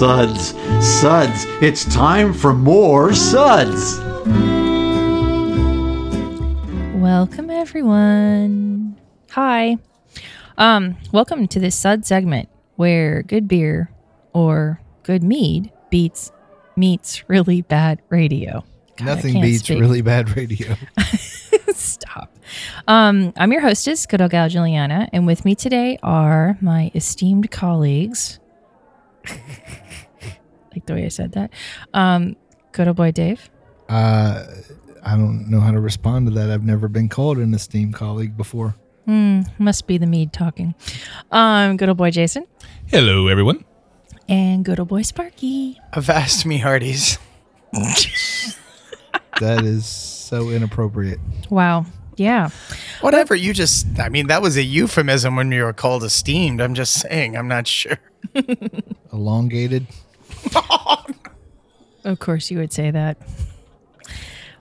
Suds, suds. It's time for more suds. Welcome everyone. Hi. Um, welcome to this Sud segment where good beer or good mead beats meets really bad radio. God, Nothing beats speak. really bad radio. Stop. Um, I'm your hostess, good old gal Juliana, and with me today are my esteemed colleagues. like the way I said that. Um, good old boy Dave. Uh, I don't know how to respond to that. I've never been called an esteemed colleague before. Hmm, must be the mead talking. Um, good old boy Jason. Hello, everyone. And good old boy Sparky. Avast me hearties. That is so inappropriate. Wow. Yeah. Whatever, you just, I mean, that was a euphemism when you were called esteemed. I'm just saying, I'm not sure. Elongated. Of course you would say that.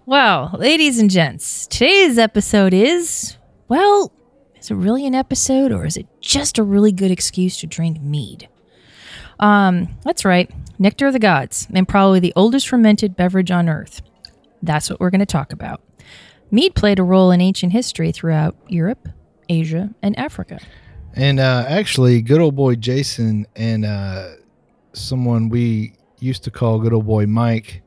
Well, ladies and gents, today's episode is well, is it really an episode or is it just a really good excuse to drink mead? Um, that's right. Nectar of the Gods, and probably the oldest fermented beverage on earth. That's what we're going to talk about. Mead played a role in ancient history throughout Europe, Asia, and Africa. And uh, actually, good old boy Jason and uh, someone we used to call good old boy Mike,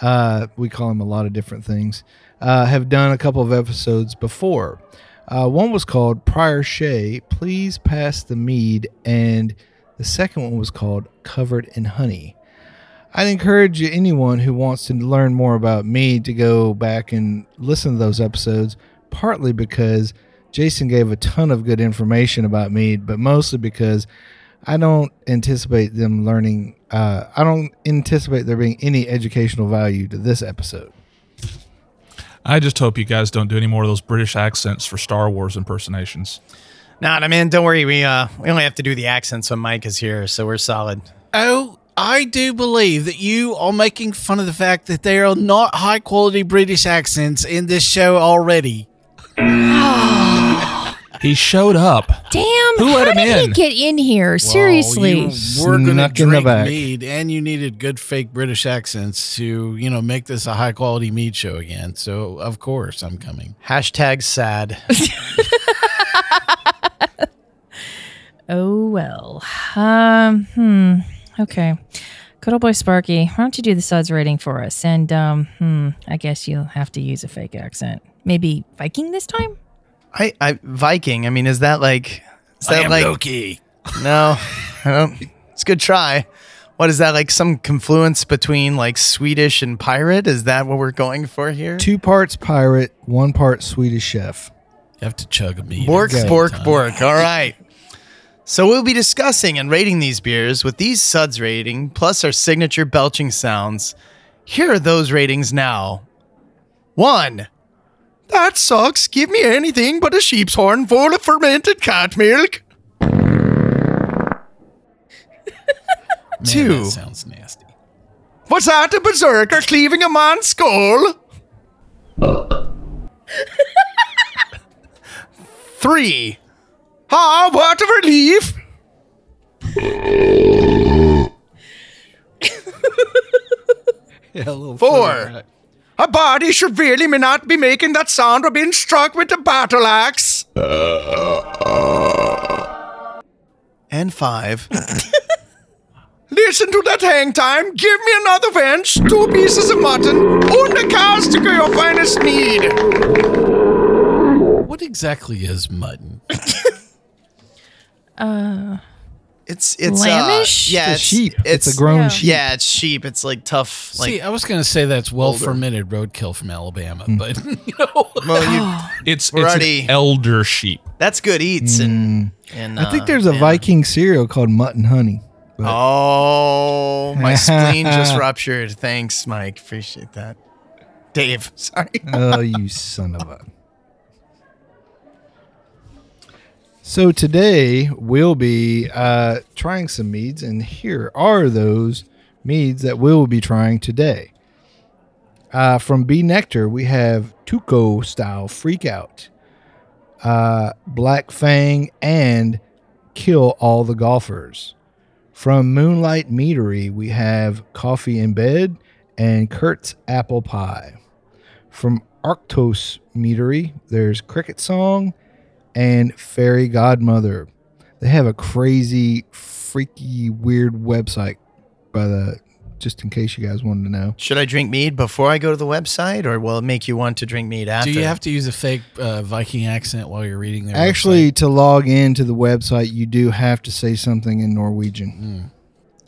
uh, we call him a lot of different things, uh, have done a couple of episodes before. Uh, one was called Prior Shay, Please Pass the Mead, and the second one was called Covered in Honey. I'd encourage anyone who wants to learn more about me to go back and listen to those episodes, partly because Jason gave a ton of good information about me, but mostly because I don't anticipate them learning, uh, I don't anticipate there being any educational value to this episode. I just hope you guys don't do any more of those British accents for Star Wars impersonations. Nah, I mean, don't worry. We, uh, we only have to do the accents when Mike is here, so we're solid. Oh, I do believe that you are making fun of the fact that there are not high quality British accents in this show already. He showed up. Damn! Who how let him did he in? get in here? Seriously. Well, you were going to Snuck in the drink back. mead, and you needed good fake British accents to, you know, make this a high quality mead show again. So of course I'm coming. Hashtag sad. Oh well. Um. Hmm. Okay. Good old boy Sparky, why don't you do the suds rating for us? And um. Hmm. I guess you'll have to use a fake accent. Maybe Viking this time. I, I, Viking, I mean, is that like, is that like, Loki. no, I don't, it's a good try. What is that like? Some confluence between like Swedish and pirate? Is that what we're going for here? Two parts pirate, one part Swedish chef. You have to chug a beer. Bork, Okay. bork, bork. All right. So we'll be discussing and rating these beers with these suds rating plus our signature belching sounds. Here are those ratings now. One. That sucks. Give me anything but a sheep's horn full of fermented cat milk. Man, Two. That sounds nasty. Was that a berserker cleaving a man's skull? Three. Ah, what a relief! Yeah, Four. A body should really may not be making that sound of being struck with a battle axe. and five. Listen to that hang time. Give me another wench, two pieces of mutton, and a cast to your finest need. What exactly is mutton? Uh, It's it's Lambish? Uh, yeah, It's a sheep. It's, It's, a grown yeah. sheep. Yeah, it's sheep. It's like tough. Like See, I was going to say that's well older. fermented roadkill from Alabama, but you know, well, you, It's, We're it's already- an elder sheep. That's good eats and. and Mm. I think uh, there's a yeah. Viking cereal called Mutton Honey. but- Oh, my spleen just ruptured. Thanks, Mike. Appreciate that. Dave, sorry. oh, you son of a. So today we'll be uh, trying some meads, and here are those meads that we'll be trying today. Uh, from Bee Nectar, we have Tuco style Freak Out, uh, Black Fang, and Kill All the Golfers. From Moonlight Meadery, we have Coffee in Bed and Kurt's Apple Pie. From Arktos Meadery, there's Cricket Song and Fairy Godmother. They have a crazy, freaky, weird website by the just in case you guys wanted to know. Should I drink mead before I go to the website, or will it make you want to drink mead after? Do you have to use a fake uh, Viking accent while you're reading their Actually, website? to log into the website, you do have to say something in Norwegian.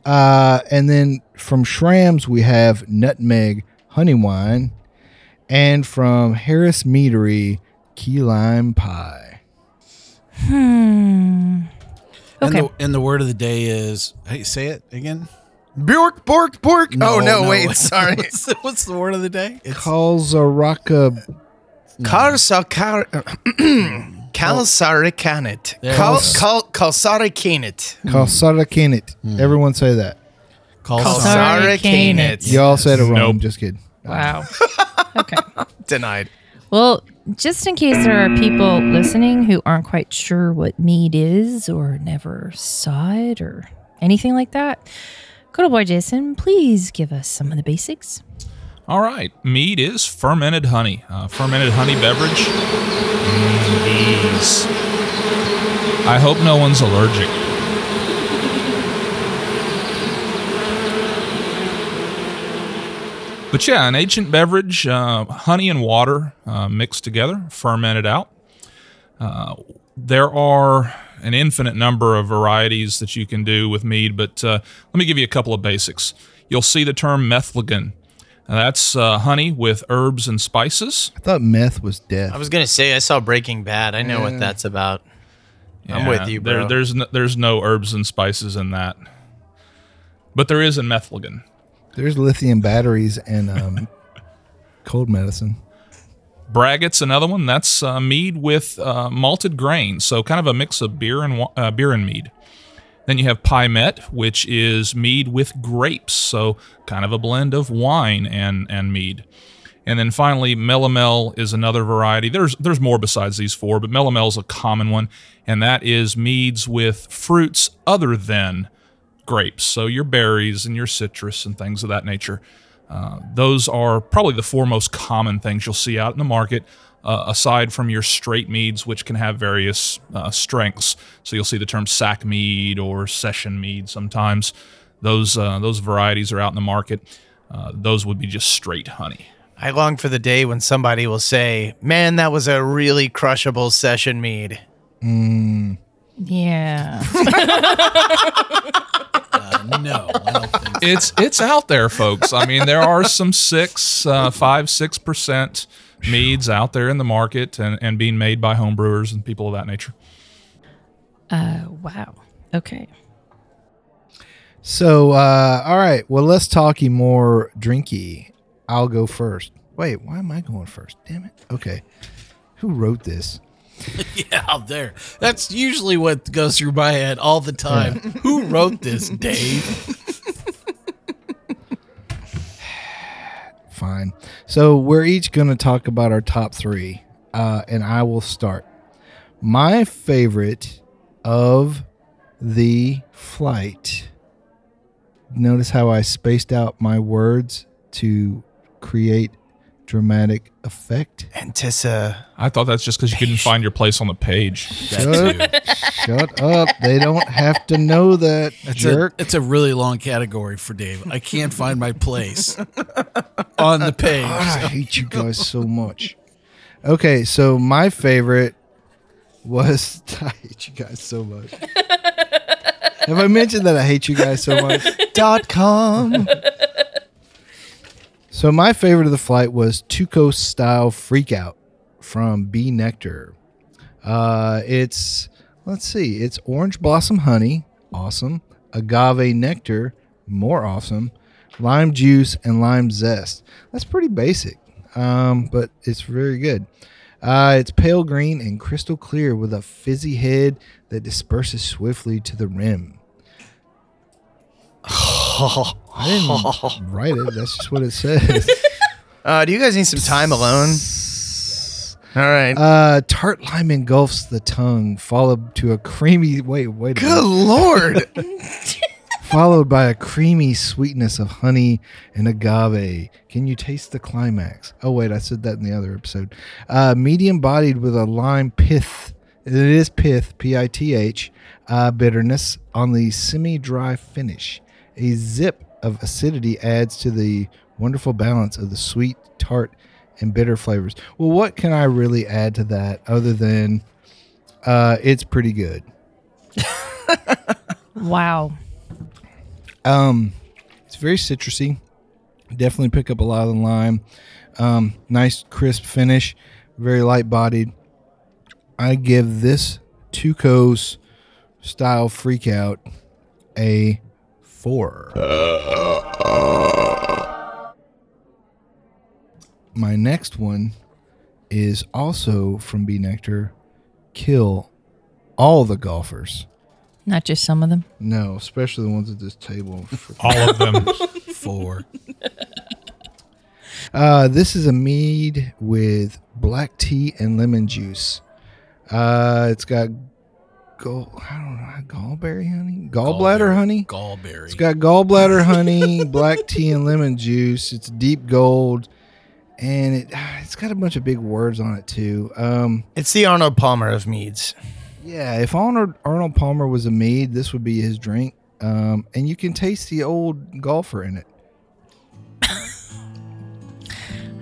Uh, and then from Schramm's, we have Nutmeg Honey Wine. And from Harris Meadery, Key Lime Pie. Hmm. And, Okay. the, and the word of the day is hey, say it again. Bork, bork, bork. oh no, wait, what's- sorry. What's the, what's the word of the day? It's Kalzaraka. Kalsakar. Kalsarikanit. There Kal we go. kal Kalsarikanit. Everyone say that. called Kalsarikanit. Y'all said it wrong. Nope. Just kidding. Wow. okay. Denied. Well, just in case there are people listening who aren't quite sure what mead is or never saw it or anything like that, good old boy Jason, please give us some of the basics. All right. Mead is fermented honey. Uh, fermented honey beverage. Mm, These. I hope no one's allergic. But yeah, an ancient beverage, uh, honey and water uh, mixed together, fermented out. Uh, there are an infinite number of varieties that you can do with mead, but uh, let me give you a couple of basics. You'll see the term metheglin. Now, that's uh, honey with herbs and spices. I thought meth was death. I was gonna say I saw Breaking Bad. I know what that's about. I'm with you, there- bro. there's no, there's no herbs and spices in that, but there is in metheglin. There's lithium batteries and um, cold medicine. Braggott's another one. That's uh, mead with uh, malted grain, so kind of a mix of beer and uh, beer and mead. Then you have Pyment, which is mead with grapes, so kind of a blend of wine and and mead. And then finally, Melomel is another variety. There's there's more besides these four, but Melomel is a common one, and that is meads with fruits other than grapes. So your berries and your citrus and things of that nature. Uh, those are probably the four most common things you'll see out in the market, uh, aside from your straight meads, which can have various uh, strengths. So you'll see the term sack mead or session mead sometimes. Those uh, those varieties are out in the market. Uh, those would be just straight honey. I long for the day when somebody will say, "Man, that was a really crushable session mead." Yeah. Uh, no, I don't think. It's it's out there, folks. I mean, there are some six, uh, five, six percent meads out there in the market and, and being made by homebrewers and people of that nature. Uh, wow. Okay. So, uh, all right. Well, let's talky more drinky. I'll go first. Wait, why am I going first? Damn it. Okay. Who wrote this? Yeah, out there. That's usually what goes through my head all the time. Who wrote this, Dave? Fine. So, we're each going to talk about our top three, uh, and I will start. My favorite of the flight. Notice how I spaced out my words to create dramatic effect. Antissa. I thought that's just because you couldn't find your place on the page. Shut, shut up. They don't have to know that, It's jerk. a, it's a really long category for Dave. I can't find my place on the page. I hate you guys so much. Okay, so my favorite was I hate you guys so much. Have I mentioned that I hate you guys so much? Dot com. So my favorite of the flight was Tuco style freak out from Bee Nectar. Uh, it's let's see, it's orange blossom honey, awesome. Agave nectar, more awesome. Lime juice and lime zest. That's pretty basic, um, but it's very good. Uh, it's pale green and crystal clear with a fizzy head that disperses swiftly to the rim. I didn't write it. That's just what it says. Uh, do you guys need some time alone? All right. Uh, tart lime engulfs the tongue, followed to a creamy wait, wait, a Good minute. lord. followed by a creamy sweetness of honey and agave. Can you taste the climax? Oh wait, I said that in the other episode. Uh, medium bodied with a lime pith. It is pith, P I T H, uh, bitterness on the semi dry finish. A zip of acidity adds to the wonderful balance of the sweet, tart, and bitter flavors. Well, what can I really add to that other than uh, it's pretty good? Wow. Um, it's very citrusy. Definitely pick up a lot of the lime. Um, nice crisp finish. Very light bodied. I give this Tuco's style freak out a four. My next one is also from B Nectar. Kill all the golfers. Not just some of them. No, especially the ones at this table. All of them. Four. Uh, this is a mead with black tea and lemon juice. Uh, it's got gall, I don't know, gallberry honey, gallbladder honey. Gallberry. It's got gallbladder honey, black tea and lemon juice. It's deep gold, and it it's got a bunch of big words on it too. Um, it's the Arnold Palmer of meads. yeah, if Arnold Arnold Palmer was a mead, this would be his drink. Um, and you can taste the old golfer in it.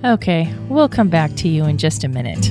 Okay, we'll come back to you in just a minute.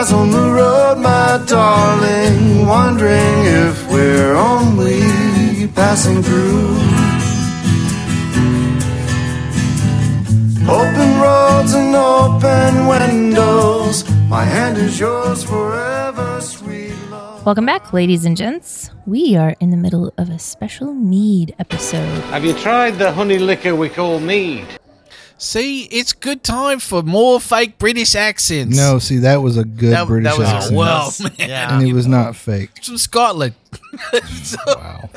eyes on the road, my darling. Wondering if we're only passing through. Open roads and open windows. My hand is yours forever, sweet love. Welcome back, ladies and gents. We are in the middle of a special mead episode. Have you tried the honey liquor we call mead? See, it's good time for more fake British accents. No, see that was a good That, British that was accent, well, man. Yeah. and it was not fake. It's from Scotland. Wow.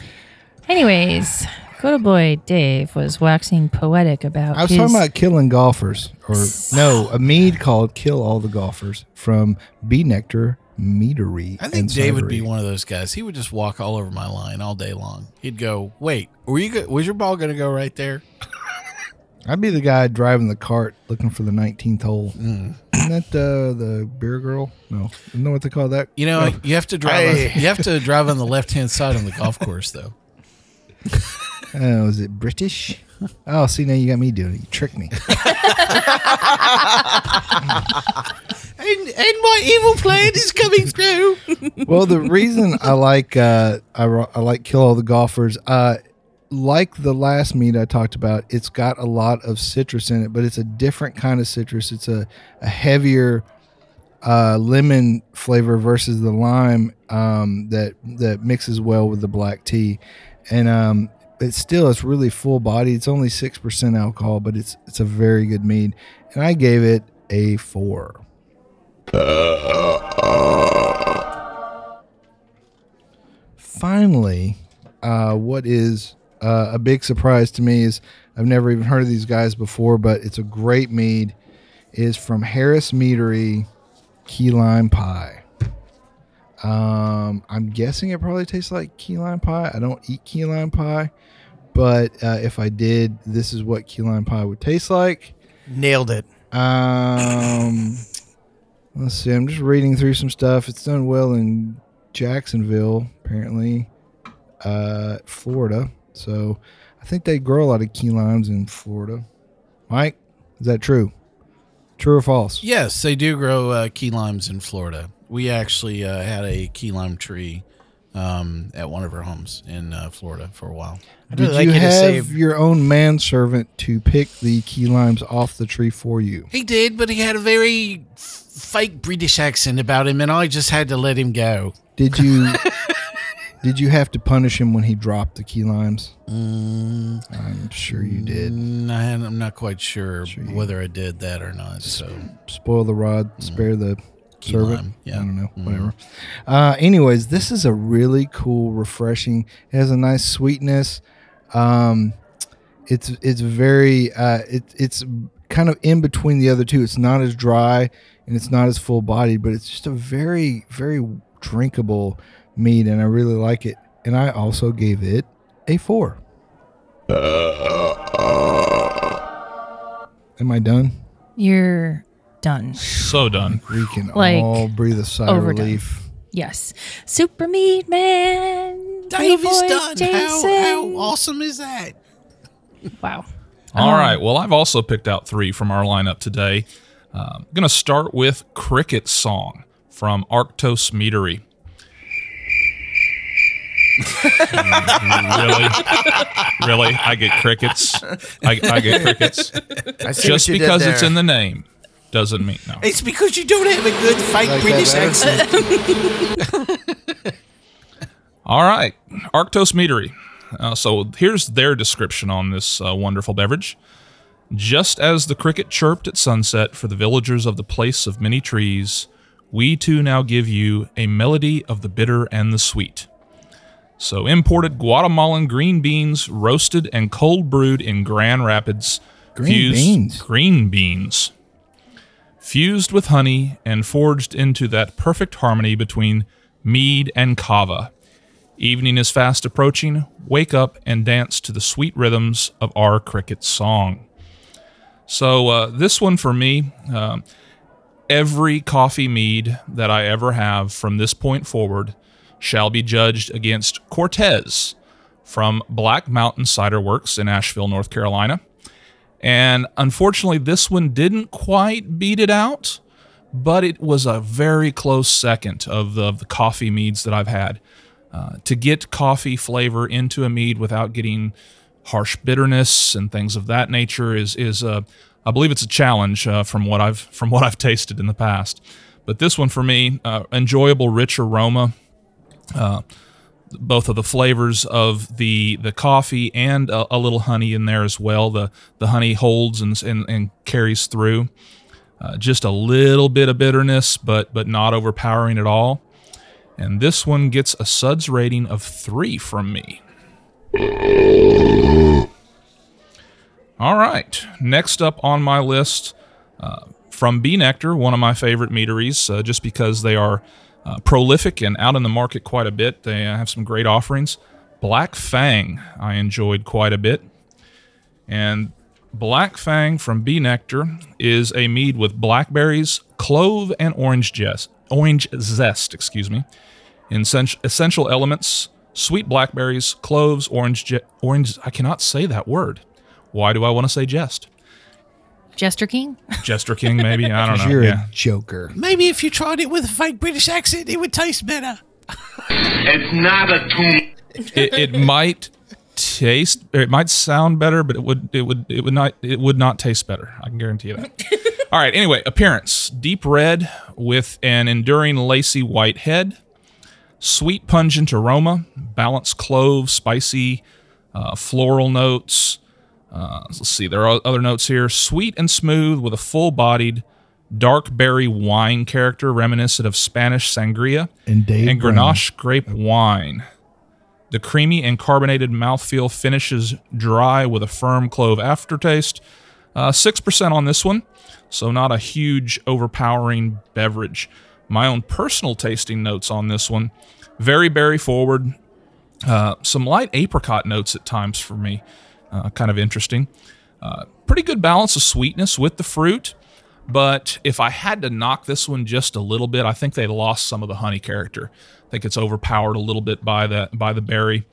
Anyways, good boy Dave was waxing poetic about I was his talking about killing golfers, or no, a mead called "Kill All the Golfers" from B Nectar Meadery. I think and Dave would be one of those guys. He would just walk all over my line all day long. He'd go, "Wait, were you? Go- was your ball going to go right there?" I'd be the guy driving the cart looking for the 19th hole. Mm. Isn't that uh, the beer girl? No, you know what they call that? You know, you have to drive. Hey. On, you have to drive on the left hand side on the golf course, though. Oh, is it British? Oh, see now you got me doing it. You tricked me. And, and my evil plan is coming through. well, the reason I like uh, I, I like kill all the golfers. Uh, like the last meat I talked about, it's got a lot of citrus in it, but it's a different kind of citrus. It's a, a heavier uh, lemon flavor versus the lime um, that that mixes well with the black tea, and um, it's still it's really full body. It's only six percent alcohol, but it's it's a very good mead, and I gave it a four. Finally, uh, what is uh, a big surprise to me is I've never even heard of these guys before, but it's a great mead. Is from Harris Meadery Key Lime Pie. Um, I'm guessing it probably tastes like key lime pie. I don't eat key lime pie, but uh, if I did, this is what key lime pie would taste like. Nailed it. Um, let's see. I'm just reading through some stuff. It's done well in Jacksonville, apparently, uh, Florida. So I think they grow a lot of key limes in Florida. Mike, is that true? True or false? Yes, they do grow uh, key limes in Florida. We actually uh, had a key lime tree um, at one of our homes in uh, Florida for a while. I'd Did really like you you have save- your own manservant to pick the key limes off the tree for you? He did, but he had a very fake British accent about him, and I just had to let him go. Did you did you have to punish him when he dropped the key limes? Mm, I'm sure you did. mm, I, I'm not quite sure, Sure whether I did that or not. So Spoil the rod, spare the Key servant. lime, yeah. I don't know, Mhm. whatever. Uh, anyways, this is a really cool, refreshing. It has a nice sweetness. Um, it's it's very uh, it, it's kind of in between the other two. It's not as dry and it's not as full bodied, but it's just a very very drinkable mead, and I really like it. And I also gave it a four. Am I done? You're done. So done. We can Like, all breathe a sigh overdone. of relief. Yes. Super Meat Man. Dave Pretty is done. How, how awesome is that? Wow. All Um, right. Well, I've also picked out three from our lineup today. Uh, I'm going to start with Cricket Song from Arktos Meadery. Really? Really? I get crickets. I, I get crickets. I see Just what you did because it's there. in the name doesn't mean no. It's because you don't have a good fake Like that British better? accent. All right, Arktos Meadery. Uh, so here's their description on this uh, wonderful beverage. Just as the cricket chirped at sunset for the villagers of the place of many trees, we too now give you a melody of the bitter and the sweet. So imported Guatemalan green beans, roasted and cold brewed in Grand Rapids. Green fused- beans? Green beans. Fused with honey and forged into that perfect harmony between mead and kava. Evening is fast approaching. Wake up and dance to the sweet rhythms of our cricket song. So, uh, this one for me, um, every coffee mead that I ever have from this point forward shall be judged against Cortez from Black Mountain Cider Works in Asheville, North Carolina. And unfortunately, this one didn't quite beat it out, but it was a very close second of the, of the coffee meads that I've had. Uh, to get coffee flavor into a mead without getting harsh bitterness and things of that nature is is uh, I believe it's a challenge uh, from what I've from what I've tasted in the past. But this one for me, uh, enjoyable, rich aroma, uh, both of the flavors of the the coffee and a, a little honey in there as well. The the honey holds and and, and carries through. Uh, just a little bit of bitterness, but but not overpowering at all. And this one gets a suds rating of three from me. All right. Next up on my list uh, from Bee Nectar, one of my favorite meaderies, uh, just because they are uh, prolific and out in the market quite a bit. They uh, have some great offerings. Black Fang, I enjoyed quite a bit. And Black Fang from Bee Nectar is a mead with blackberries, clove, and orange zest. Orange zest, excuse me. Essen- essential elements: sweet blackberries, cloves, orange, je- orange. I cannot say that word. Why do I want to say jest? Jester King? Jester King, maybe. I don't know. You're Yeah. a joker. Maybe if you tried it with a fake British accent, it would taste better. It's not a tomb. it, it might taste or it might sound better but it would it would it would not it would not taste better i can guarantee you that all right anyway appearance deep red with an enduring lacy white head sweet pungent aroma balanced clove spicy uh, floral notes uh, let's see there are other notes here sweet and smooth with a full-bodied dark berry wine character reminiscent of spanish sangria And and. Grenache grape wine. The creamy and carbonated mouthfeel finishes dry with a firm clove aftertaste. Uh, 6% on this one, so not a huge, overpowering beverage. My own personal tasting notes on this one very berry forward, uh, some light apricot notes at times for me, uh, kind of interesting. Uh, pretty good balance of sweetness with the fruit. But if I had to knock this one just a little bit, I think they lost some of the honey character. I think it's overpowered a little bit by the by the berry,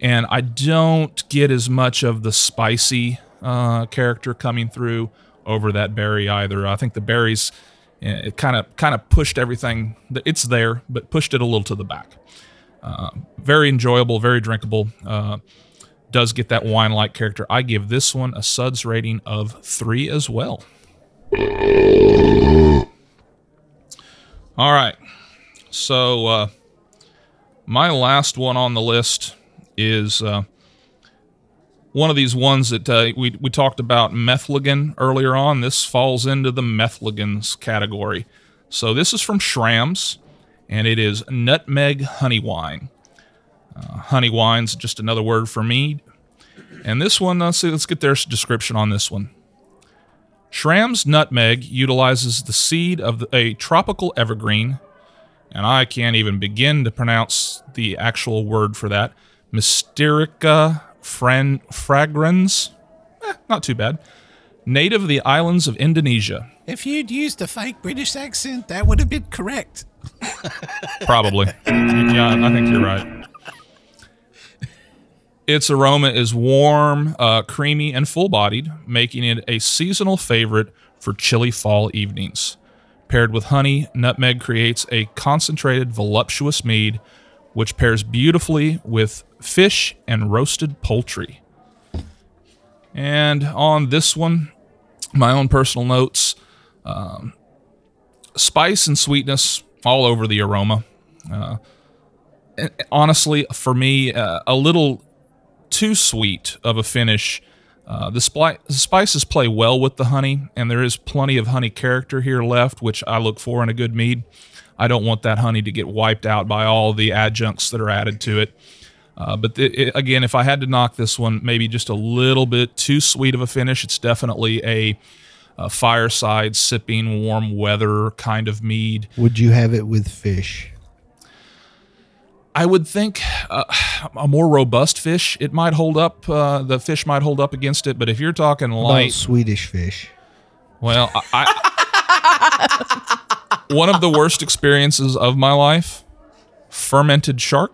and I don't get as much of the spicy uh, character coming through over that berry either. I think the berries eh, it kind of kind of pushed everything. It's there, but pushed it a little to the back. Uh, very enjoyable, very drinkable. Does get that wine-like character. I give this one a suds rating of three as well. All right. So, uh, my last one on the list is uh, one of these ones that uh, we, we talked about Metheglin earlier on. This falls into the Metheglins category. So, this is from Schramm's, and it is Nutmeg Honey Wine. Uh, honey wine's just another word for mead. And this one, let's see, let's get their description on this one. Schramm's nutmeg utilizes the seed of the, a tropical evergreen, and I can't even begin to pronounce the actual word for that. Myristica fran- fragrans, eh, not too bad. Native of the islands of Indonesia, If you'd used a fake British accent, that would have been correct. probably. yeah, I think you're right. Its aroma is warm, uh, creamy, and full bodied, making it a seasonal favorite for chilly fall evenings. Paired with honey, nutmeg creates a concentrated, voluptuous mead, which pairs beautifully with fish and roasted poultry. And on this one, my own personal notes um, spice and sweetness all over the aroma. Uh, honestly, for me, uh, a little too sweet of a finish. Uh, the, the spices play well with the honey, and there is plenty of honey character here left, which I look for in a good mead. I don't want that honey to get wiped out by all the adjuncts that are added to it. Uh, but it, again, if I had to knock this one, maybe just a little bit too sweet of a finish. It's definitely a, a fireside sipping warm weather kind of mead. Would you have it with fish? I would think uh, a more robust fish, it might hold up. Uh, the fish might hold up against it. But if you're talking About light, Swedish fish. well, I, I one of the worst experiences of my life: fermented shark.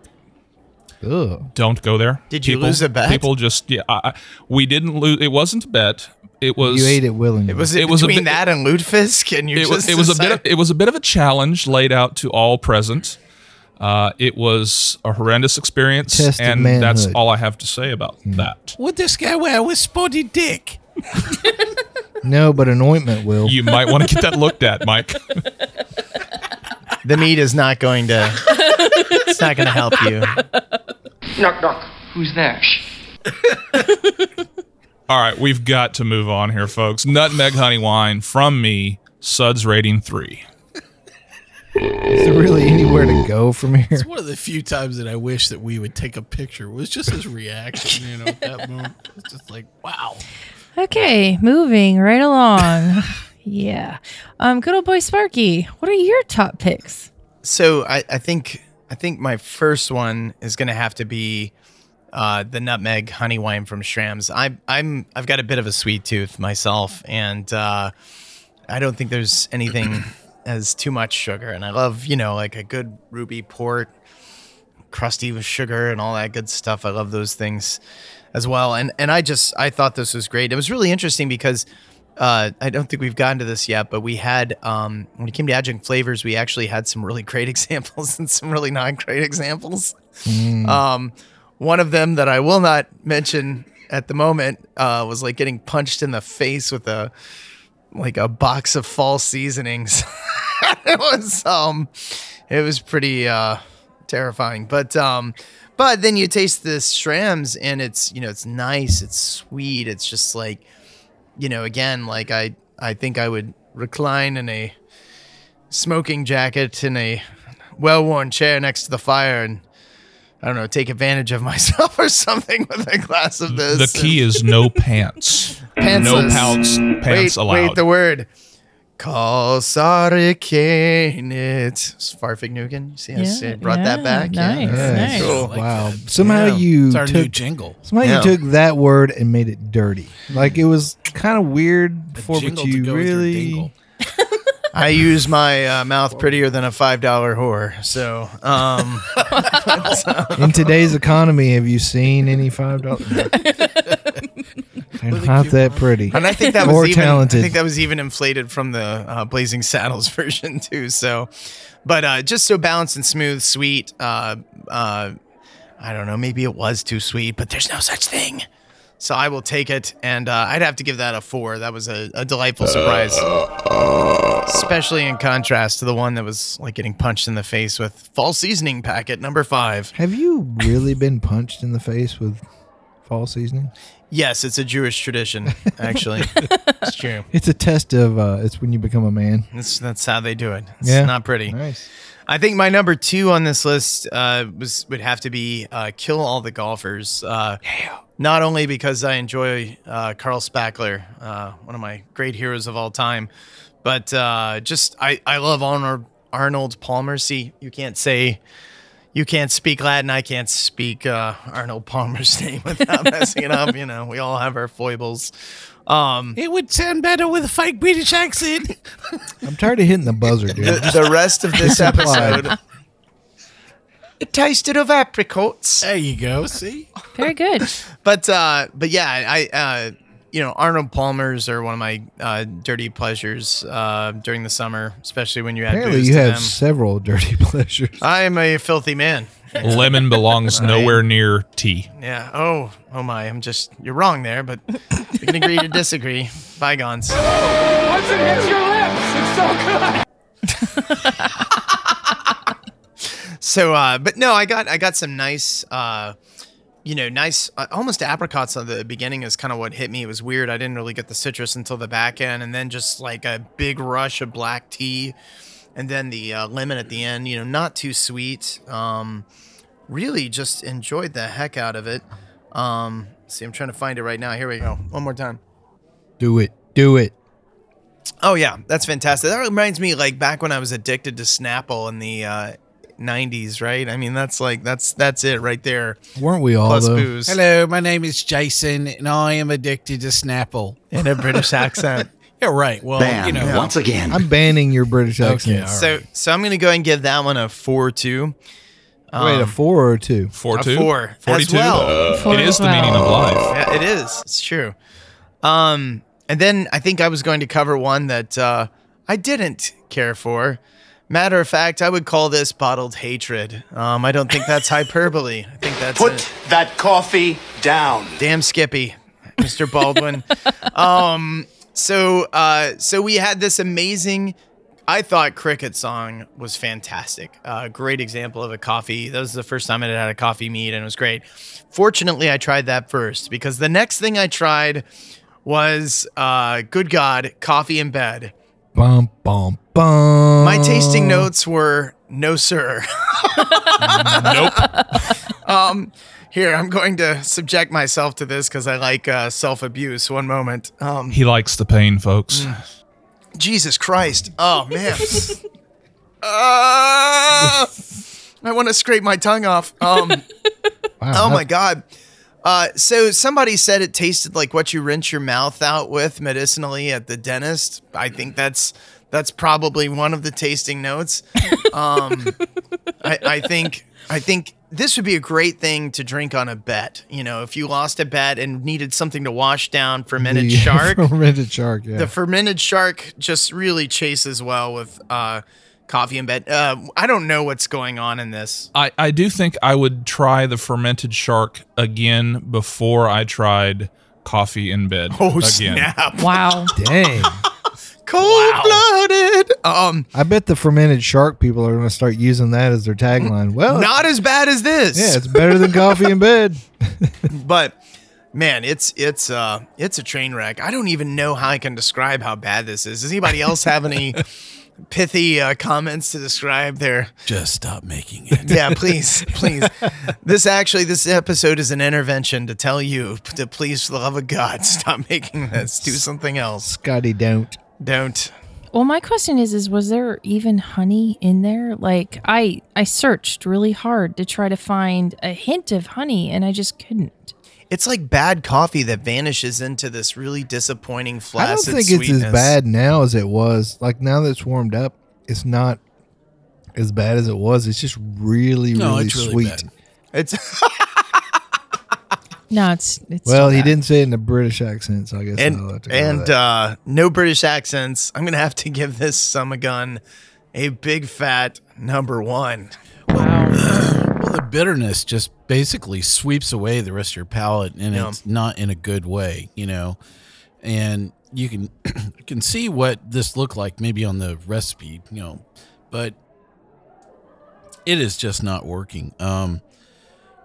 Ugh. Don't go there. Did you lose a bet? People just yeah. I, I- we didn't lose. It wasn't a bet. It was. You ate it willingly. Was it, It was a between bit- that and lutefisk? And you it was just it was a bit of, it was a bit of a challenge laid out to all present. Uh, it was a horrendous experience, Test of and that's all I have to say about that. Would this guy wear with spotty dick? no, but an ointment will. You might want to get that looked at, Mike. the meat is not going to. it's not going to help you. Knock, knock. Who's there? All right, we've got to move on here, folks. Nutmeg honey wine from me, Suds rating three. Is there really anywhere to go from here? It's one of the few times that I wish that we would take a picture. It was just his reaction, you know, at that moment. It's just like, wow. Okay, moving right along. yeah. Um, good old boy Sparky, what are your top picks? So I, I think I think my first one is going to have to be uh, the nutmeg honey wine from Schramm's. I, I'm I've got a bit of a sweet tooth myself, and uh, I don't think there's anything as too much sugar. And I love you know like a good ruby port, crusty with sugar and all that good stuff. I love those things as well. And and I just I thought this was great. It was really interesting because uh, I don't think we've gotten to this yet, but we had um, when it came to adjunct flavors, we actually had some really great examples and some really not great examples. Um, one of them that I will not mention at the moment uh, was like getting punched in the face with a like a box of fall seasonings. it was um, it was pretty uh, terrifying, but um, but then you taste this Schramm's, and it's you know it's nice, it's sweet, it's just like you know, again, like I, I think I would recline in a smoking jacket in a well-worn chair next to the fire and I don't know, take advantage of myself or something with a glass of this. The key is no pants. Pantsless. No pants, pants wait, allowed. wait, the word Cause hurricane it's Fahrvergnügen. See, I s- Yeah, brought that back. nice. Yes. Cool. Wow. Somehow Yeah. you It's our new took jingle. somehow Yeah. you took that word and made it dirty. Like it was kind of weird before, but you go with your really. I use my uh, mouth prettier than a five dollar whore. So, um, In today's economy, have you seen any five dollars? They're not that pretty. and I think that was Or even, talented. I think that was even inflated from the uh, Blazing Saddles version too. So, but uh, just so balanced and smooth, sweet. Uh, uh, I don't know. Maybe it was too sweet, but there's no such thing. So I will take it, and uh, I'd have to give that a four. That was a, a delightful surprise, especially in contrast to the one that was like getting punched in the face with fall seasoning packet number five. Have you really been punched in the face with fall seasoning? Yes, it's a Jewish tradition. Actually, it's true. It's a test of. Uh, it's when you become a man. That's that's how they do it. It's Yeah. not pretty. Nice. I think my number two on this list uh, was would have to be uh, "Kill All the Golfers." Uh, Not only because I enjoy uh, Carl Spackler, uh, one of my great heroes of all time, but uh, just I I love Arnold Arnold Palmer. See, you can't say. You can't speak Latin. I can't speak uh, Arnold Palmer's name without messing it up. You know, we all have our foibles. Um, It would sound better with a fake British accent. I'm tired of hitting the buzzer, dude. the, the rest of this episode. It tasted of apricots. there you go. See, Very good. But uh, but yeah, I uh, you know Arnold Palmer's are one of my uh, dirty pleasures uh, during the summer, especially when you add Apparently, booze you to have them. several dirty pleasures. I am a filthy man. Lemon belongs nowhere near tea. Yeah. Oh, oh my. I'm just. You're wrong there, but we can agree to disagree. Bygones. Once it hits your lips, it's so good. So, uh, but no, I got I got some nice, uh, you know, nice uh, almost apricots at the beginning is kind of what hit me. It was weird. I didn't really get the citrus until the back end, and then just like a big rush of black tea, and then the uh, lemon at the end. You know, not too sweet. Um, really, just enjoyed the heck out of it. Um, see, I'm trying to find it right now. Here we go. One more time. Do it. Do it. Oh yeah, that's fantastic. That reminds me, like back when I was addicted to Snapple in the uh, '90s, right? I mean, that's like that's that's it right there. Weren't we all Plus though? booze hello, my name is Jason, and I am addicted to Snapple. in a British accent. Yeah, right. Well, Bam, you know, once again. I'm banning your British accent. all So so I'm gonna go ahead and give that one a four two. Wait, a four or a two? Four A two. four as 42? well. Four it is as the meaning of life. Yeah, it is. It's true. Um, and then I think I was going to cover one that uh, I didn't care for. Matter of fact, I would call this bottled hatred. Um, I don't think that's hyperbole. I think that's Put it. that coffee down. damn Skippy, Mr. Baldwin. um, so uh, so we had this amazing. I thought cricket song was fantastic. Uh, great example of a coffee. That was the first time I had had a coffee meet, and it was great. Fortunately, I tried that first because the next thing I tried was, uh, good God, coffee in bed. Bum bum bum. My tasting notes were no, sir. Nope. Um, here I'm going to subject myself to this because I like uh, self abuse. One moment. Um, He likes the pain, folks. Jesus Christ. Oh, man. Ah! I want to scrape my tongue off. Um, Wow, oh, my God. Uh, so somebody said it tasted like what you rinse your mouth out with medicinally at the dentist. I think that's that's probably one of the tasting notes. Um, I, I think I think this would be a great thing to drink on a bet. You know, if you lost a bet and needed something to wash down fermented The shark, fermented shark. Yeah. the fermented shark just really chases well with uh, coffee in bed. Uh, I don't know what's going on in this. I, I do think I would try the fermented shark again before I tried coffee in bed Oh again. snap! Wow. Dang. Cold blooded. Um, I bet the fermented shark people are going to start using that as their tagline. Well, not as bad as this. yeah, it's better than coffee in bed. but man, it's it's uh it's a train wreck. I don't even know how I can describe how bad this is. Does anybody else have any pithy uh, comments to describe their? just stop making it. Yeah, please, please. This actually, this episode is an intervention to tell you to please, for the love of God, stop making this. Do something else. Scotty, don't. Don't. Well, my question is is was there even honey in there? Like I I searched really hard to try to find a hint of honey and I just couldn't. It's like bad coffee that vanishes into this really disappointing I don't think it's as bad now as it was. Like now that it's warmed up, it's not as bad as it was. It's just really, No, really it's really sweet. bad. It's No, it's it's Well, he bad. didn't say it in a British accent, so I guess I'll and have to and uh, no British accents. I'm gonna have to give this summer gun a big fat number one. Wow. Well, the bitterness just basically sweeps away the rest of your palate, and Yeah. it's not in a good way, you know. And you can you can see what this looked like maybe on the recipe, you know, but it is just not working. Um,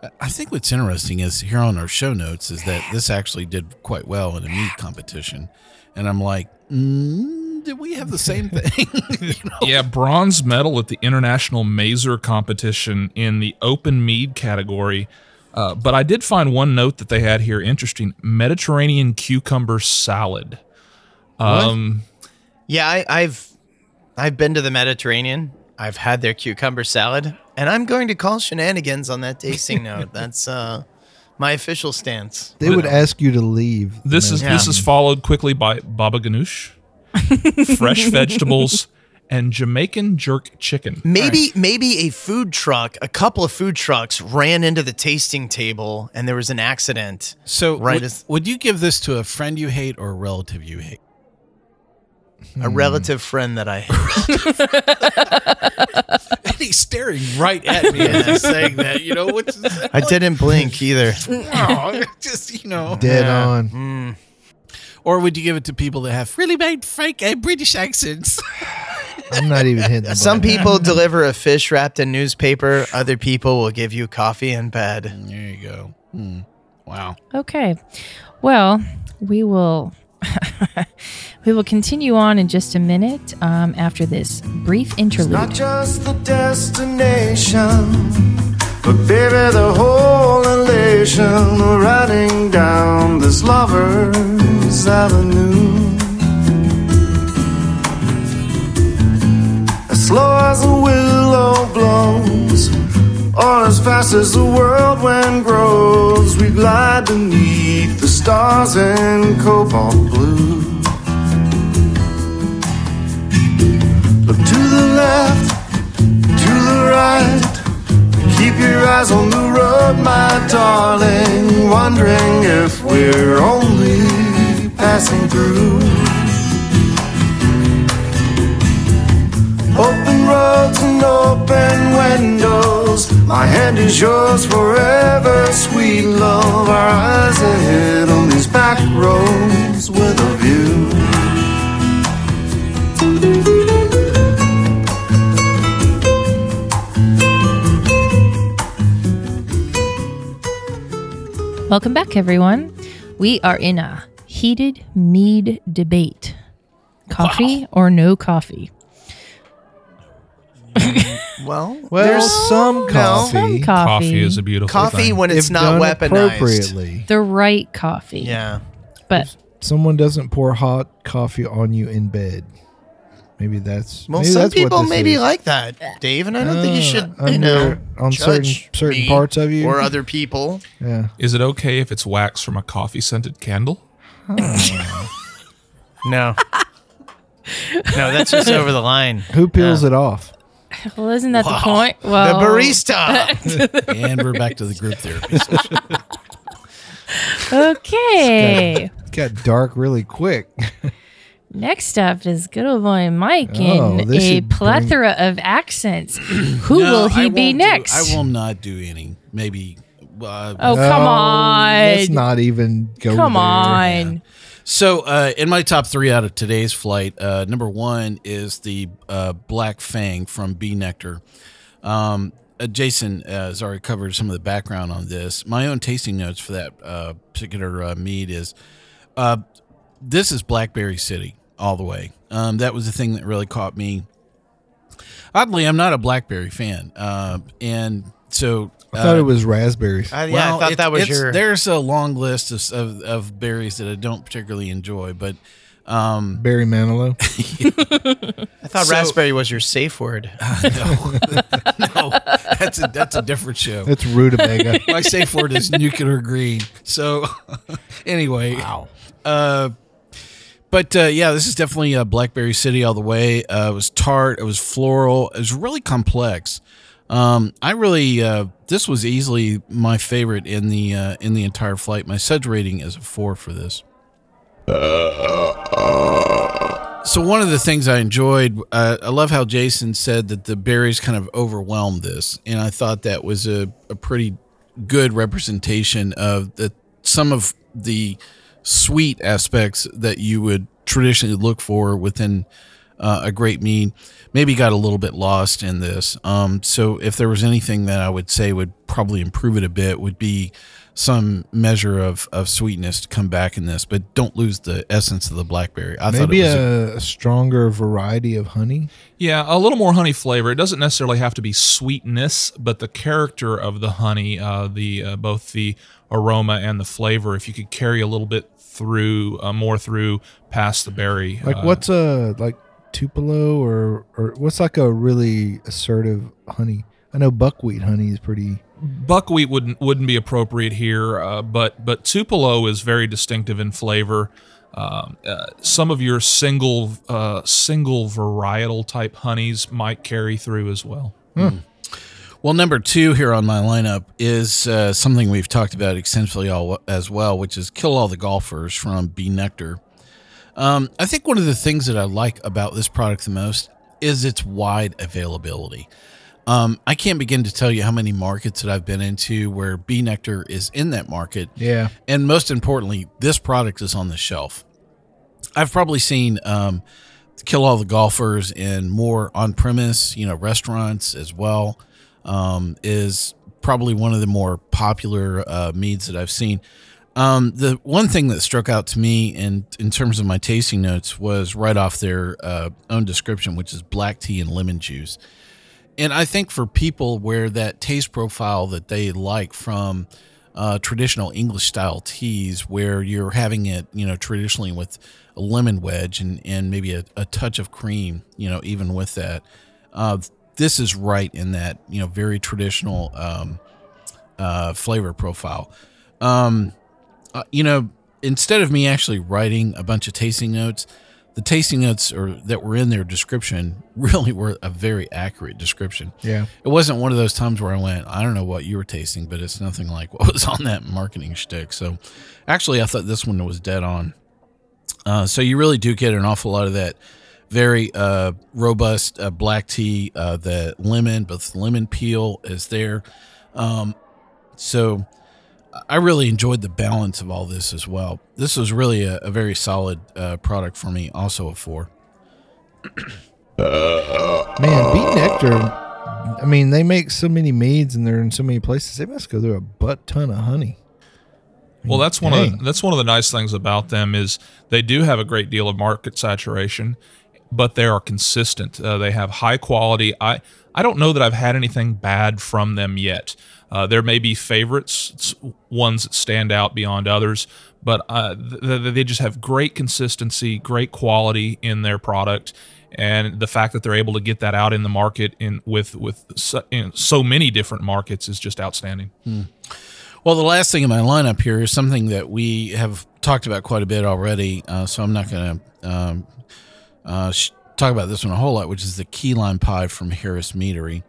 I- I think what's interesting is here on our show notes is that this actually did quite well in a mead competition, and I'm like, mm, did we have the same thing? You know? Yeah, bronze medal at the International Mazer competition in the open mead category. Uh, but I did find one note that they had here interesting Mediterranean cucumber salad. Um, Yeah, I, I've I've been to the Mediterranean. I've had their cucumber salad, and I'm going to call shenanigans on that tasting note. That's uh, my official stance. they would ask you to leave. this is Yeah. this is followed quickly by baba ganoush, fresh vegetables, and Jamaican jerk chicken. Maybe maybe a food truck, a couple of food trucks ran into the tasting table, and there was an accident. So, Right would, as- would you give this to a friend you hate or a relative you hate? A hmm. relative friend that I hate. And he's staring right at me as he's saying that. You know, which is I didn't blink either. oh, just you know. Dead Yeah. on. Hmm. Or would you give it to people that have really bad fake uh, British accents? I'm not even hitting. The Some people deliver a fish wrapped in newspaper. Other people will give you coffee in bed. there you go. Hmm. Wow. Okay. Well, we will we will continue on in just a minute um, after this brief interlude. Not just the destination, but baby, the whole elation riding down this lover's avenue. As slow as a willow blows, or as fast as the whirlwind grows, we glide beneath the stars in cobalt blue. Look to the left, to the right. Keep your eyes on the road, my darling. Wondering if we're only passing through. Open roads and open windows. My hand is yours forever, sweet love. Our eyes ahead on these back roads with a view. Welcome back, everyone. We are in a heated mead debate: coffee or no coffee. Well, Well, there's some coffee. Some coffee, Coffee is a beautiful coffee thing. when it's if not done weaponized. appropriately. the right coffee. Yeah. but Someone doesn't pour hot coffee on you in bed. Maybe that's Well, maybe some that's people this maybe is. like that, Dave, and I don't think you Uh, should, you under- know, on certain certain me parts of you. or other people. Yeah. Is it okay if it's wax from a coffee scented candle? No. no, that's just over the line. Who peels it off? well, isn't that Wow. the point? Well, the barista. And we're back to the group therapy session. Okay. It got dark really quick. Next up is good old boy Mike Oh, in this a should bring- plethora of accents. Who No, will I he be won't do- next? I will not do any. Maybe. Uh, Oh, come on. Let's not even go. Come there. on. So, uh, in my top three out of today's flight, uh, number one is the uh, Black Fang from B. Nektar. Um, uh, Jason uh, has already covered some of the background on this. My own tasting notes for that uh, particular uh, mead is uh, this is Blackberry City all the way. Um, that was the thing that really caught me. Oddly, I'm not a Blackberry fan, uh, and so I thought uh, it was raspberries. I, yeah, I thought it- that was it's- your. There's a long list of, of, of berries that I don't particularly enjoy, but Um, Barry Manilow. I thought So- raspberry was your safe word. no, no, that's a that's a different show. That's rutabaga. My safe word is nuclear green. So, anyway, wow. Uh, but uh, yeah, this is definitely a Blackberry City all the way. Uh, it was tart. It was floral. It was really complex. Um, I really uh, this was easily my favorite in the uh, in the entire flight. My suds rating is a four for this. So one of the things I enjoyed, uh, I love how Jason said that the berries kind of overwhelmed this, and I thought that was a, a pretty good representation of the some of the sweet aspects that you would traditionally look for within uh, a great mead. Maybe got a little bit lost in this. Um, so if there was anything that I would say would probably improve it a bit, would be some measure of, of sweetness to come back in this, but don't lose the essence of the blackberry. I thought Maybe it was a, a, a stronger variety of honey. Yeah, a little more honey flavor. It doesn't necessarily have to be sweetness, but the character of the honey, uh, the uh, both the aroma and the flavor. If you could carry a little bit through, uh, more through past the berry. Like uh, what's a like Tupelo or or what's like a really assertive honey? I know buckwheat honey is pretty. buckwheat wouldn't wouldn't be appropriate here, uh, but but Tupelo is very distinctive in flavor. Um, uh, some of your single uh, single varietal type honeys might carry through as well. Well, number two here on my lineup is uh, something we've talked about extensively all, as well, which is Kill All the Golfers from B. Nektar. Um, I think one of the things that I like about this product the most is its wide availability. Um, I can't begin to tell you how many markets that I've been into where B. Nektar is in that market. Yeah. And most importantly, this product is on the shelf. I've probably seen um, Kill All the Golfers in more on premise, you know, restaurants as well. Um, is probably one of the more popular uh, meads that I've seen. Um, the one thing that struck out to me in in terms of my tasting notes was right off their uh, own description, which is black tea and lemon juice. And I think for people where that taste profile that they like from uh, traditional English style teas, where you're having it, you know, traditionally with a lemon wedge and, and maybe a, a touch of cream, you know, even with that, uh, this is right in that, you know, very traditional um, uh, flavor profile. Um, uh, you know, instead of me actually writing a bunch of tasting notes, the tasting notes or that were in their description really were a very accurate description. Yeah. It wasn't one of those times where I went, I don't know what you were tasting, but it's nothing like what was on that marketing shtick. So actually, I thought this one was dead on. Uh, so you really do get an awful lot of that very uh, robust uh, black tea. Uh, the lemon, both lemon peel is there. Um, so I really enjoyed the balance of all this as well. This was really a, a very solid uh, product for me. Also a four. Man, B. Nektar. I mean, they make so many meads and they're in so many places. They must go through a butt ton of honey. Well, that's one of the, that's one of the nice things about them is they do have a great deal of market saturation, but they are consistent. Uh, they have high quality. I I don't know that I've had anything bad from them yet. Uh, there may be favorites, ones that stand out beyond others, but uh, th- th- they just have great consistency, great quality in their product, and the fact that they're able to get that out in the market in with with so, in so many different markets is just outstanding. Well, the last thing in my lineup here is something that we have talked about quite a bit already, uh, so I'm not going to um, uh, sh- talk about this one a whole lot, which is the key lime pie from Harris Meadery.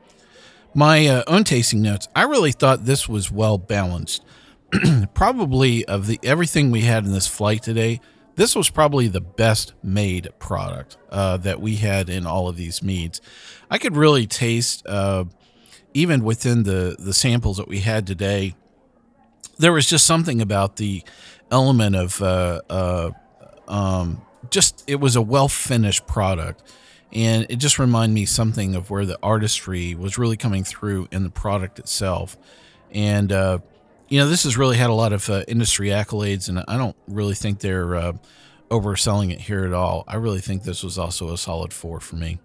My uh, own tasting notes, I really thought this was well balanced. probably of the everything we had in this flight today, this was probably the best made product uh, that we had in all of these meads. I could really taste, uh, even within the the samples that we had today, there was just something about the element of uh, uh, um, just it was a well finished product, and it just reminded me something of where the artistry was really coming through in the product itself, and uh, you know this has really had a lot of uh, industry accolades, and I don't really think they're uh, overselling it here at all. I really think this was also a solid four for me.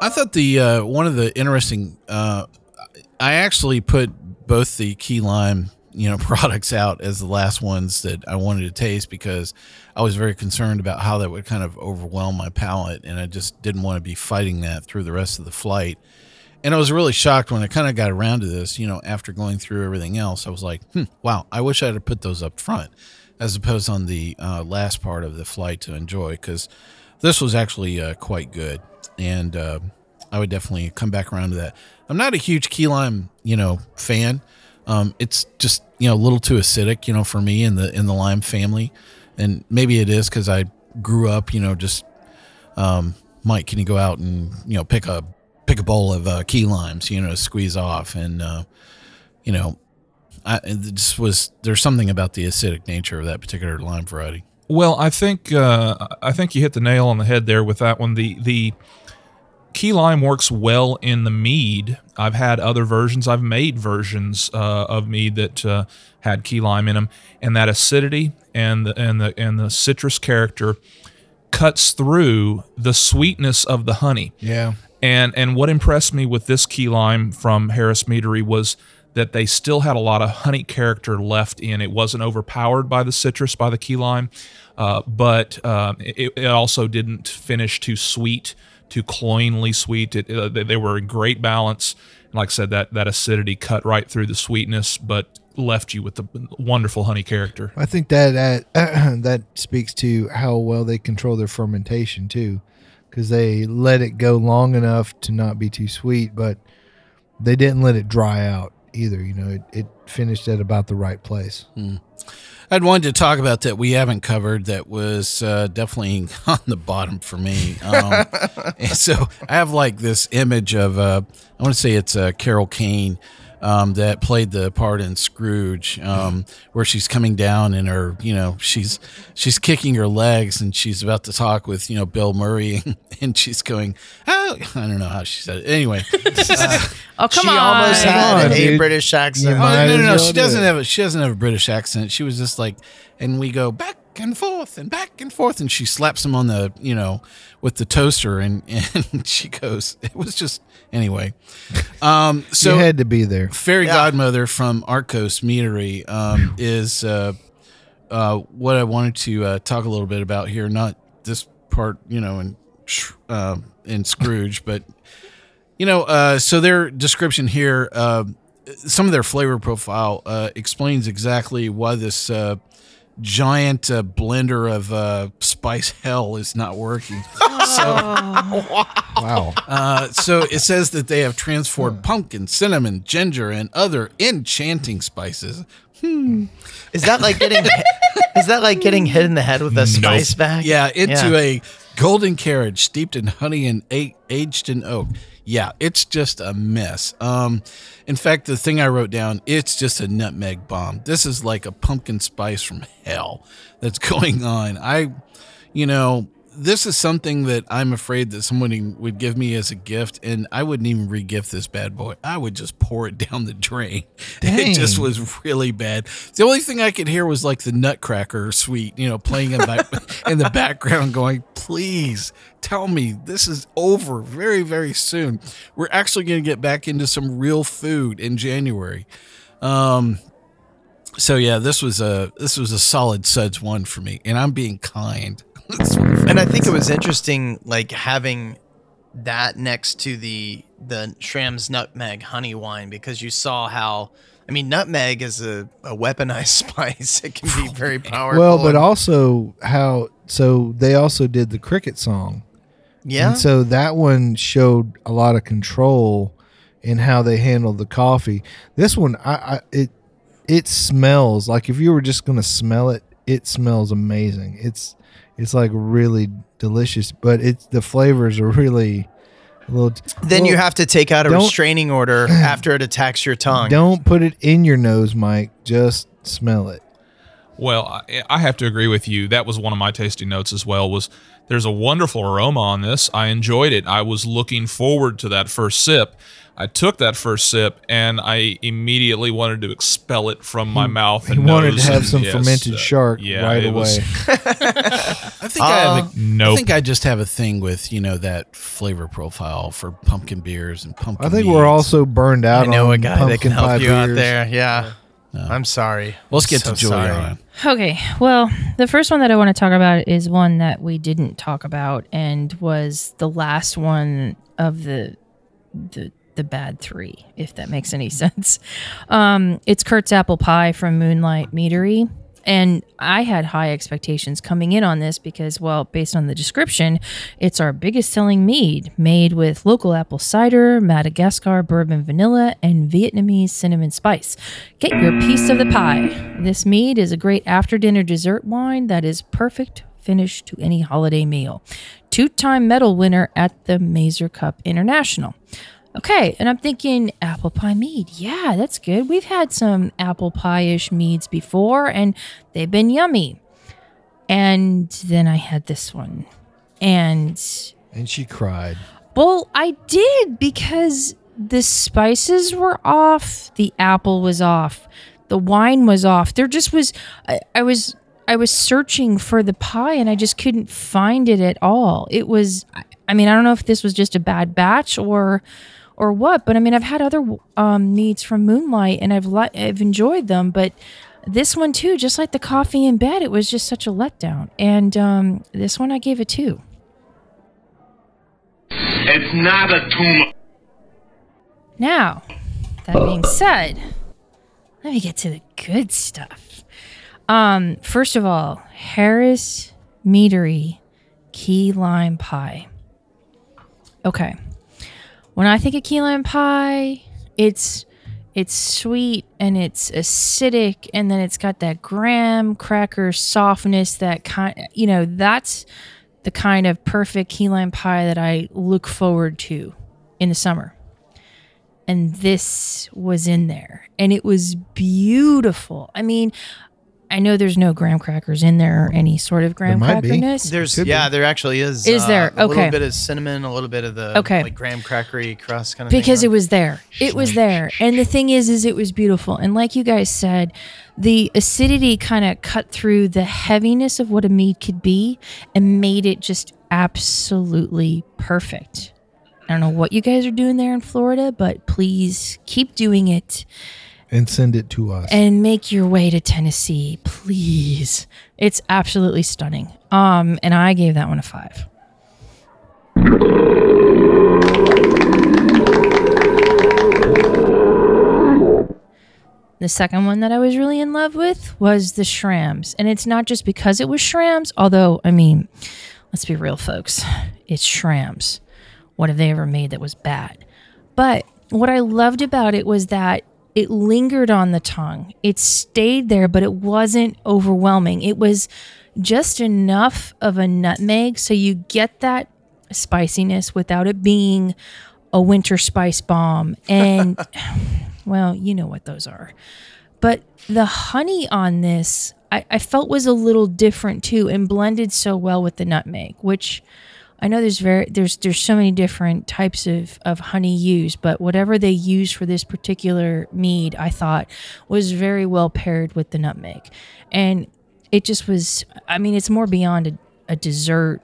I thought the uh, one of the interesting. Uh, I actually put both the key lime you know products out as the last ones that I wanted to taste because I was very concerned about how that would kind of overwhelm my palate, and I just didn't want to be fighting that through the rest of the flight. And I was really shocked when I kind of got around to this, you know, after going through everything else. I was like, hmm, wow, I wish I'd have put those up front as opposed on the uh, last part of the flight to enjoy because this was actually uh, quite good. And uh, I would definitely come back around to that. I'm not a huge key lime, you know, fan. Um, it's just you know a little too acidic, you know, for me in the in the lime family, and maybe it is because I grew up, you know, just um, Mike, can you go out and you know pick a pick a bowl of uh, key limes, you know, squeeze off, and uh, you know, I just was there's something about the acidic nature of that particular lime variety. Well, I think uh, I think you hit the nail on the head there with that one. The the key lime works well in the mead. I've had other versions. I've made versions uh, of mead that uh, had key lime in them, and that acidity and the and the and the citrus character cuts through the sweetness of the honey. Yeah. And and what impressed me with this key lime from Harris Meadery was that they still had a lot of honey character left in. It wasn't overpowered by the citrus, by the key lime, uh, but uh, it, it also didn't finish too sweet, too cloyingly sweet. It, uh, they, they were in great balance. And like I said, that that acidity cut right through the sweetness, but left you with the wonderful honey character. I think that that, that speaks to how well they control their fermentation too, because they let it go long enough to not be too sweet, but they didn't let it dry out either. You know, it, it finished at about the right place. I'd wanted to talk about that we haven't covered that was uh, definitely on the bottom for me. Um, and so I have like this image of, uh, I want to say it's uh, Carol Kane um, that played the part in Scrooge, um, where she's coming down and her, you know, she's she's kicking her legs and she's about to talk with, you know, Bill Murray and she's going, oh, I don't know how she said it. Anyway, Oh, come she on. almost had on, a dude. British accent. Oh, no, no, no. She doesn't it. have a she doesn't have a British accent. She was just like, and we go back and forth and back and forth, and she slaps him on the you know with the toaster, and and she goes. It was just anyway. Um, so you had to be there. fairy godmother from Arktos Meadery um, is uh, uh, what I wanted to uh, talk a little bit about here. Not this part, you know, in Sh- uh, in Scrooge, but you know, uh, so their description here, uh, some of their flavor profile uh, explains exactly why this uh, giant uh, blender of uh, spice hell is not working. Wow. Uh, so it says that they have transformed pumpkin, cinnamon, ginger, and other enchanting spices. Is that like getting? is that like getting hit in the head with a spice bag? Yeah, into Yeah. a golden carriage steeped in honey and a- aged in oak. Yeah, it's just a mess. Um, in fact, the thing I wrote down, it's just a nutmeg bomb. This is like a pumpkin spice from hell that's going on. I, you know, this is something that I'm afraid that somebody would give me as a gift, and I wouldn't even regift this bad boy. I would just pour it down the drain. It just was really bad. The only thing I could hear was like the Nutcracker suite, you know, playing in the in the background, going, "Please tell me this is over very, very soon. We're actually going to get back into some real food in January." Um, so yeah, this was a this was a solid suds one for me, and I'm being kind. And I think it was interesting, like having that next to the the Schramm's nutmeg honey wine because you saw how. I mean, nutmeg is a, a weaponized spice. It can be very powerful. Well, but also how so they also did the cricket song. yeah, And so that one showed a lot of control in how they handled the coffee. This one, I, I it it smells like if you were just gonna smell it, it smells amazing. It's it's like really delicious, but it's the flavors are really a little. then you have to take out a restraining order after it attacks your tongue. don't put it in your nose, Mike. Just smell it. Well, I, I have to agree with you. That was one of my tasting notes as well. Was there's a wonderful aroma on this. I enjoyed it. I was looking forward to that first sip. I took that first sip and I immediately wanted to expel it from my mouth. He and wanted to have and- some yes, fermented uh, shark yeah, right away. was- I think I have. A, I Nope. think I just have a thing with you know that flavor profile for pumpkin beers and pumpkin. I think we're also burned out. I know on a guy that can help you out there. Yeah. I'm sorry. Let's get So to Juliana. Okay, well, the first one that I want to talk about is one that we didn't talk about and was the last one of the the the bad three, if that makes any sense. Um, it's Kurt's apple pie from Moonlight Meadery. And I had high expectations coming in on this because, well, based on the description, it's our biggest selling mead made with local apple cider, Madagascar bourbon vanilla, and Vietnamese cinnamon spice. Get your piece of the pie. This mead is a great after dinner dessert wine that is perfect finish to any holiday meal. Two time medal winner at the Mazer Cup International. Okay, and I'm thinking apple pie mead. Yeah, that's good. We've had some apple pie ish meads before, and they've been yummy. And then I had this one. And, And she cried. well, I did because the spices were off, the apple was off, the wine was off. There just was, I, I was. I was searching for the pie and I just couldn't find it at all. It was, I- I mean, I don't know if this was just a bad batch or, or what. But I mean, I've had other um, meads from Moonlight and I've li- I've enjoyed them, but this one too, just like the coffee in bed, it was just such a letdown. And um, this one I gave a two. It's not a tumor. Now, that being said, let me get to the good stuff. Um, first of all, Harris Meadery Key Lime Pie. Okay. When I think of key lime pie, it's it's sweet and it's acidic and then it's got that graham cracker softness that kind you know, that's the kind of perfect key lime pie that I look forward to in the summer. And this was in there and it was beautiful. I mean i know there's no graham crackers in there or any sort of graham might be. crackerness There's Could yeah, be. there actually is. Is uh, there? a Okay. little bit of cinnamon, a little bit of the Okay. like graham crackery crust kind of because it was there it was there and the thing is is it was beautiful and like you guys said the acidity kind of cut through the heaviness of what a mead could be and made it just absolutely perfect i don't know what you guys are doing there in florida but please keep doing it And send it to us. and make your way to Tennessee, please. It's absolutely stunning. Um, and I gave that one a five. The second one that I was really in love with was the Schramm's. And it's not just because it was Schramm's, although, I mean, let's be real, folks. It's Schramm's. What have they ever made that was bad? But what I loved about it was that it lingered on the tongue. It stayed there, but it wasn't overwhelming. It was just enough of a nutmeg so you get that spiciness without it being a winter spice bomb. And well, you know what those are. But the honey on this, I, I felt was a little different too and blended so well with the nutmeg, which I know there's very there's there's so many different types of, of honey used, but whatever they used for this particular mead, I thought was very well paired with the nutmeg. And it just was I mean, it's more beyond a, a dessert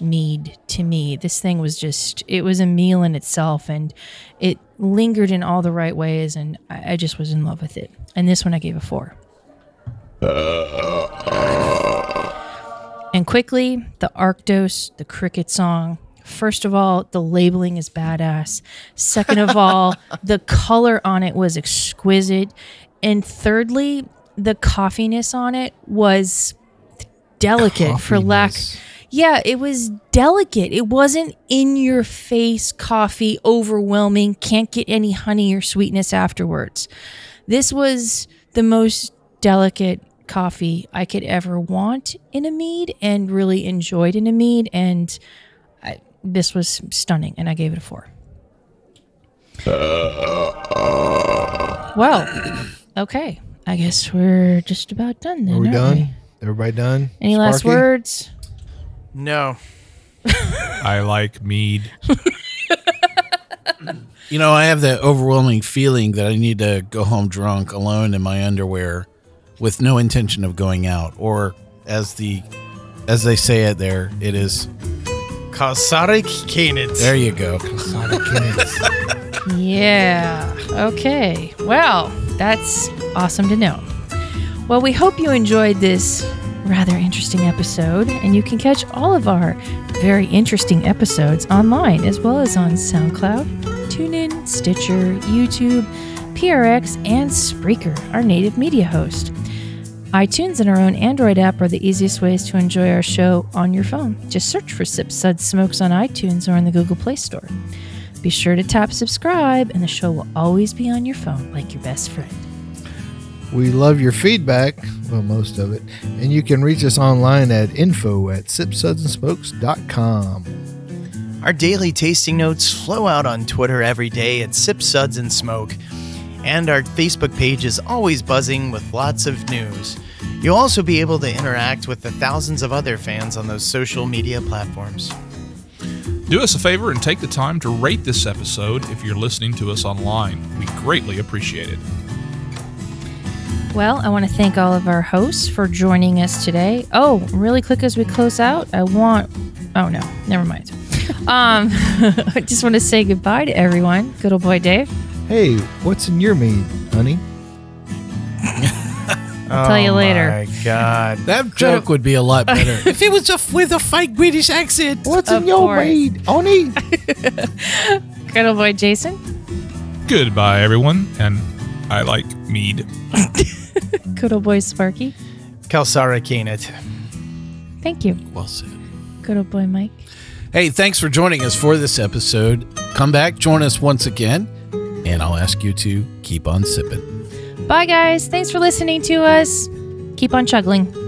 mead to me. This thing was just it was a meal in itself and it lingered in all the right ways and I, I just was in love with it. And this one I gave a four. Uh, uh. And quickly, the Arktos, the cricket song. First of all, the labeling is badass. Second of all, the color on it was exquisite. And thirdly, the coffeeness on it was delicate for lack yeah, it was delicate. It wasn't in your face coffee, overwhelming, can't get any honey or sweetness afterwards. This was the most delicate coffee I could ever want in a mead and really enjoyed in a mead. And I, this was stunning, and I gave it a four. well, okay. I guess we're just about done then. Are we aren't done? Everybody done? Any last words? no. I like mead. You know, I have that overwhelming feeling that I need to go home drunk alone in my underwear with no intention of going out or as the as they say it there, it is Kasarik Kanitz. there you go. Yeah. Okay. Well, that's awesome to know. Well, we hope you enjoyed this rather interesting episode, and you can catch all of our very interesting episodes online as well as on SoundCloud, TuneIn, Stitcher, YouTube, PRX, and Spreaker, our native media host. iTunes and our own Android app are the easiest ways to enjoy our show on your phone. Just search for Sip Sud Smokes on iTunes or in the Google Play Store. Be sure to tap subscribe, and the show will always be on your phone like your best friend. We love your feedback, well, most of it, and you can reach us online at info at sipsudsandsmokes.com. Our daily tasting notes flow out on Twitter every day at Sip Suds and Smoke, and our Facebook page is always buzzing with lots of news. You'll also be able to interact with the thousands of other fans on those social media platforms. Do us a favor and take the time to rate this episode if you're listening to us online. We greatly appreciate it. Well, I want to thank all of our hosts for joining us today. Oh, really quick as we close out, I want. Oh, no, never mind. Um, I just want to say goodbye to everyone. Good old boy Dave. Hey, what's in your mead, honey? I'll tell you oh later. Oh my God. That joke would be a lot better if it was a, with a fake British accent. What's Of in your course. mead, honey? Good old boy Jason. Goodbye, everyone, and I like mead. Good old boy Sparky. Kalsarikännit. Thank you. Well said. Good old boy Mike. Hey, thanks for joining us for this episode. Come back, join us once again, and I'll ask you to keep on sipping. Bye, guys. Thanks for listening to us. Keep on chuggling.